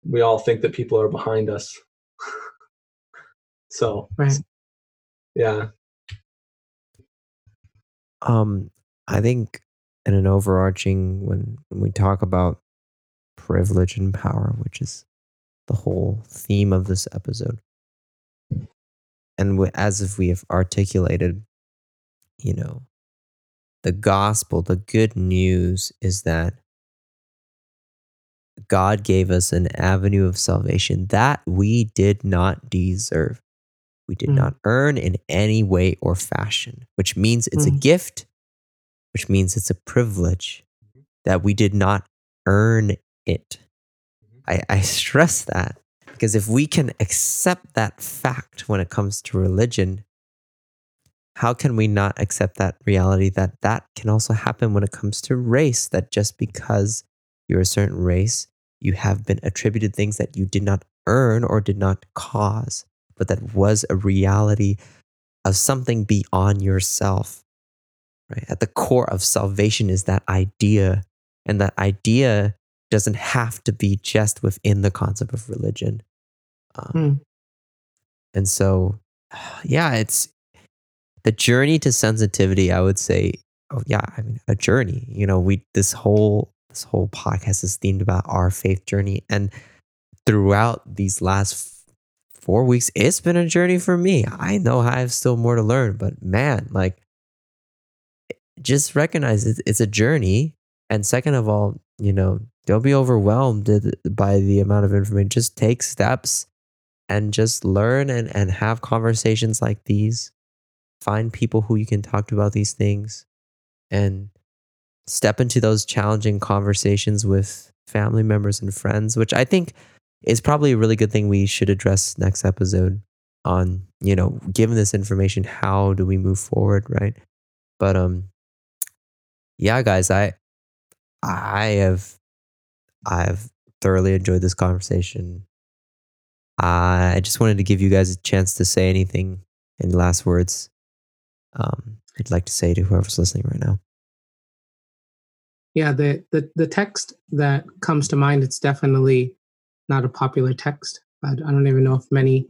we all think that people are behind us. so, Right. yeah. Um, I think in an overarching when when we talk about privilege and power, which is the whole theme of this episode, and we, as if we have articulated, you know, the gospel, the good news is that God gave us an avenue of salvation that we did not deserve. We did Mm. not earn in any way or fashion, which means it's a Mm. gift, which means it's a privilege that we did not earn it. I, I stress that because if we can accept that fact when it comes to religion, how can we not accept that reality that that can also happen when it comes to race? That just because you're a certain race, you have been attributed things that you did not earn or did not cause, but that was a reality of something beyond yourself. Right? At the core of salvation is that idea, and that idea doesn't have to be just within the concept of religion. Um, Hmm. And so, yeah, it's the journey to sensitivity. I would say, oh yeah, I mean a journey. You know, we this whole this whole podcast is themed about our faith journey, and throughout these last four weeks, it's been a journey for me. I know I have still more to learn, but man, like, just recognize it, it's a journey. And second of all, you know, don't be overwhelmed by the amount of information. Just take steps and just learn and, and have conversations like these. Find people who you can talk to about these things and step into those challenging conversations with family members and friends, which I think is probably a really good thing we should address next episode on, you know, given this information, how do we move forward, right? But um yeah, guys, I I have I've thoroughly enjoyed this conversation. I just wanted to give you guys a chance to say anything in last words um, I'd like to say to whoever's listening right now. Yeah, the, the the text that comes to mind, it's definitely not a popular text. I don't even know if many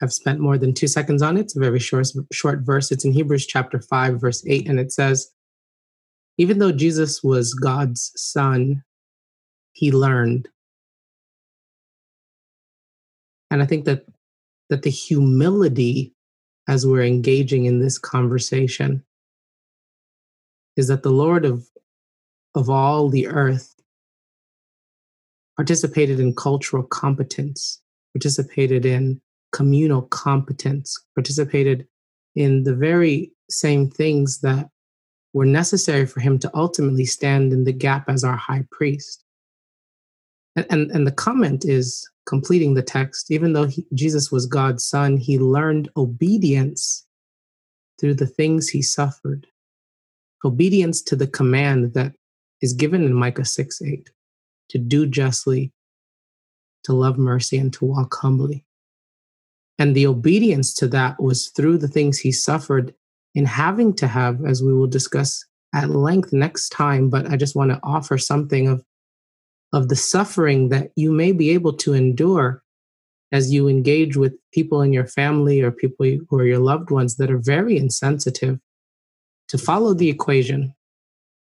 have spent more than two seconds on it. It's a very short short verse. It's in Hebrews chapter five, verse eight, and it says, "Even though Jesus was God's son, he learned." And I think that that the humility as we're engaging in this conversation is that the Lord of of all the earth participated in cultural competence, participated in communal competence, participated in the very same things that were necessary for him to ultimately stand in the gap as our high priest. And, and, and the comment is completing the text, even though he, Jesus was God's son, he learned obedience through the things he suffered. Obedience to the command that is given in Micah 6 8 to do justly, to love mercy, and to walk humbly. And the obedience to that was through the things he suffered in having to have, as we will discuss at length next time. But I just want to offer something of, of the suffering that you may be able to endure as you engage with people in your family or people who are your loved ones that are very insensitive to follow the equation,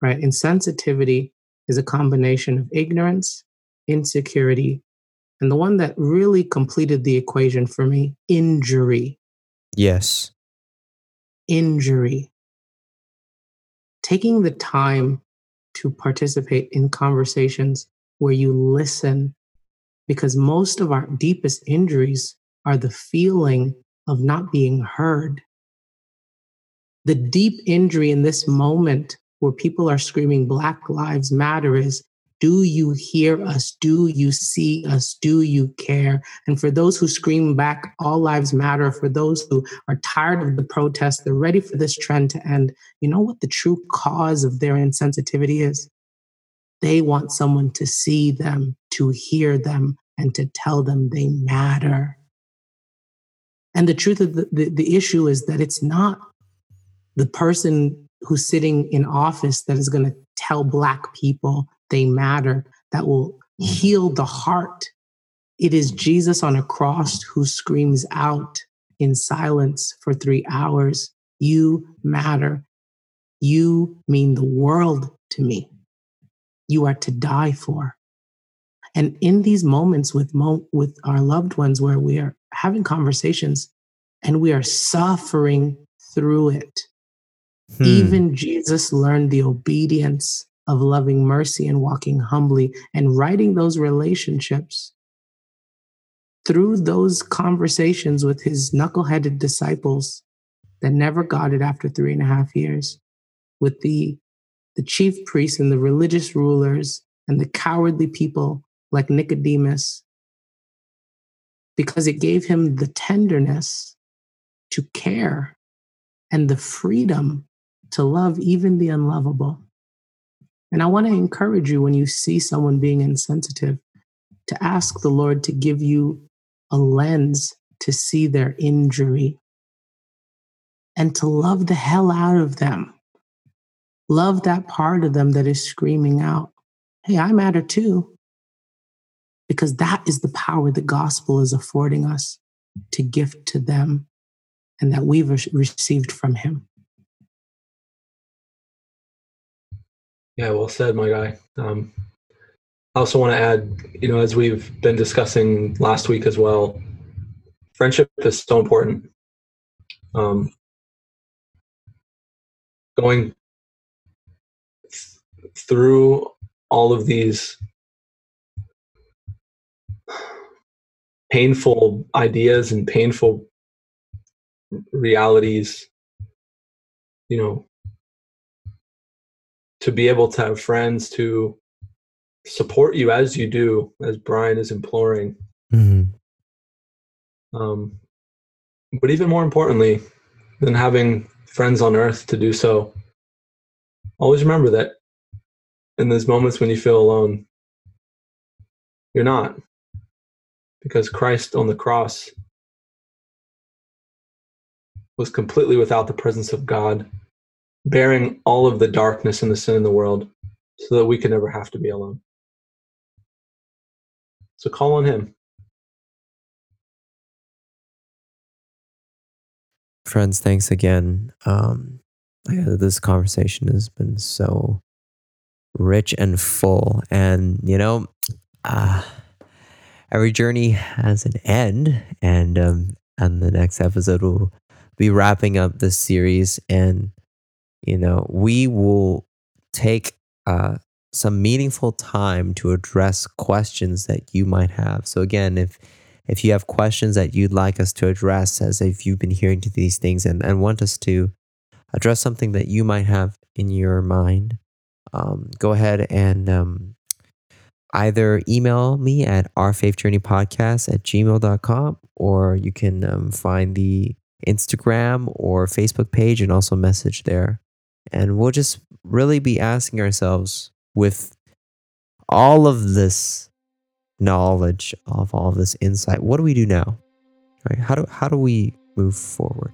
right? Insensitivity is a combination of ignorance, insecurity, and the one that really completed the equation for me injury. Yes. Injury. Taking the time to participate in conversations where you listen, because most of our deepest injuries are the feeling of not being heard. The deep injury in this moment where people are screaming Black Lives Matter is do you hear us? Do you see us? Do you care? And for those who scream back, All Lives Matter, for those who are tired of the protests, they're ready for this trend to end. You know what the true cause of their insensitivity is? They want someone to see them, to hear them, and to tell them they matter. And the truth of the, the, the issue is that it's not the person who's sitting in office that is going to tell Black people they matter, that will heal the heart It is Jesus on a cross who screams out in silence for three hours, You matter. You mean the world to me. You are to die for. And in these moments with, mo- with our loved ones where we are having conversations and we are suffering through it, Hmm. even Jesus learned the obedience of loving mercy and walking humbly and righting those relationships through those conversations with his knuckleheaded disciples that never got it after three and a half years, with the, the chief priests and the religious rulers and the cowardly people like Nicodemus, because it gave him the tenderness to care and the freedom to love even the unlovable. And I want to encourage you when you see someone being insensitive to ask the Lord to give you a lens to see their injury and to love the hell out of them. Love that part of them that is screaming out, Hey, I matter too. Because that is the power the gospel is affording us to gift to them and that we've received from Him. Yeah, well said, my guy. Um, I also want to add, you know, as we've been discussing last week as well, friendship is so important. Um, going th- through all of these painful ideas and painful realities, you know, to be able to have friends to support you as you do, as Brian is imploring. Mhm. Um, but even more importantly than having friends on earth to do so, always remember that in those moments when you feel alone, you're not. Because Christ on the cross was completely without the presence of God, bearing all of the darkness and the sin in the world so that we could never have to be alone. So call on Him. Friends, thanks again. Um, this conversation has been so rich and full. And, you know, uh, every journey has an end. And, um, and the next episode, we'll be wrapping up this series. And, you know, we will take uh, some meaningful time to address questions that you might have. So, again, if if you have questions that you'd like us to address as if you've been hearing to these things and, and want us to address something that you might have in your mind, um, go ahead and um, either email me at ourfaithjourneypodcast at gmail.com or you can um, find the Instagram or Facebook page and also message there. And we'll just really be asking ourselves with all of this knowledge of all of this insight what do we do now? Right? How do how do we move forward?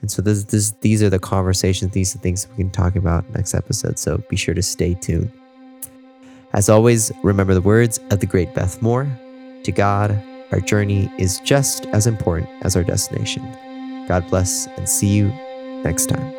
And so this, this these are the conversations these are the things we can talk about next episode. So be sure to stay tuned. As always remember the words of the great beth moore to god our journey is just as important as our destination. God bless and see you next time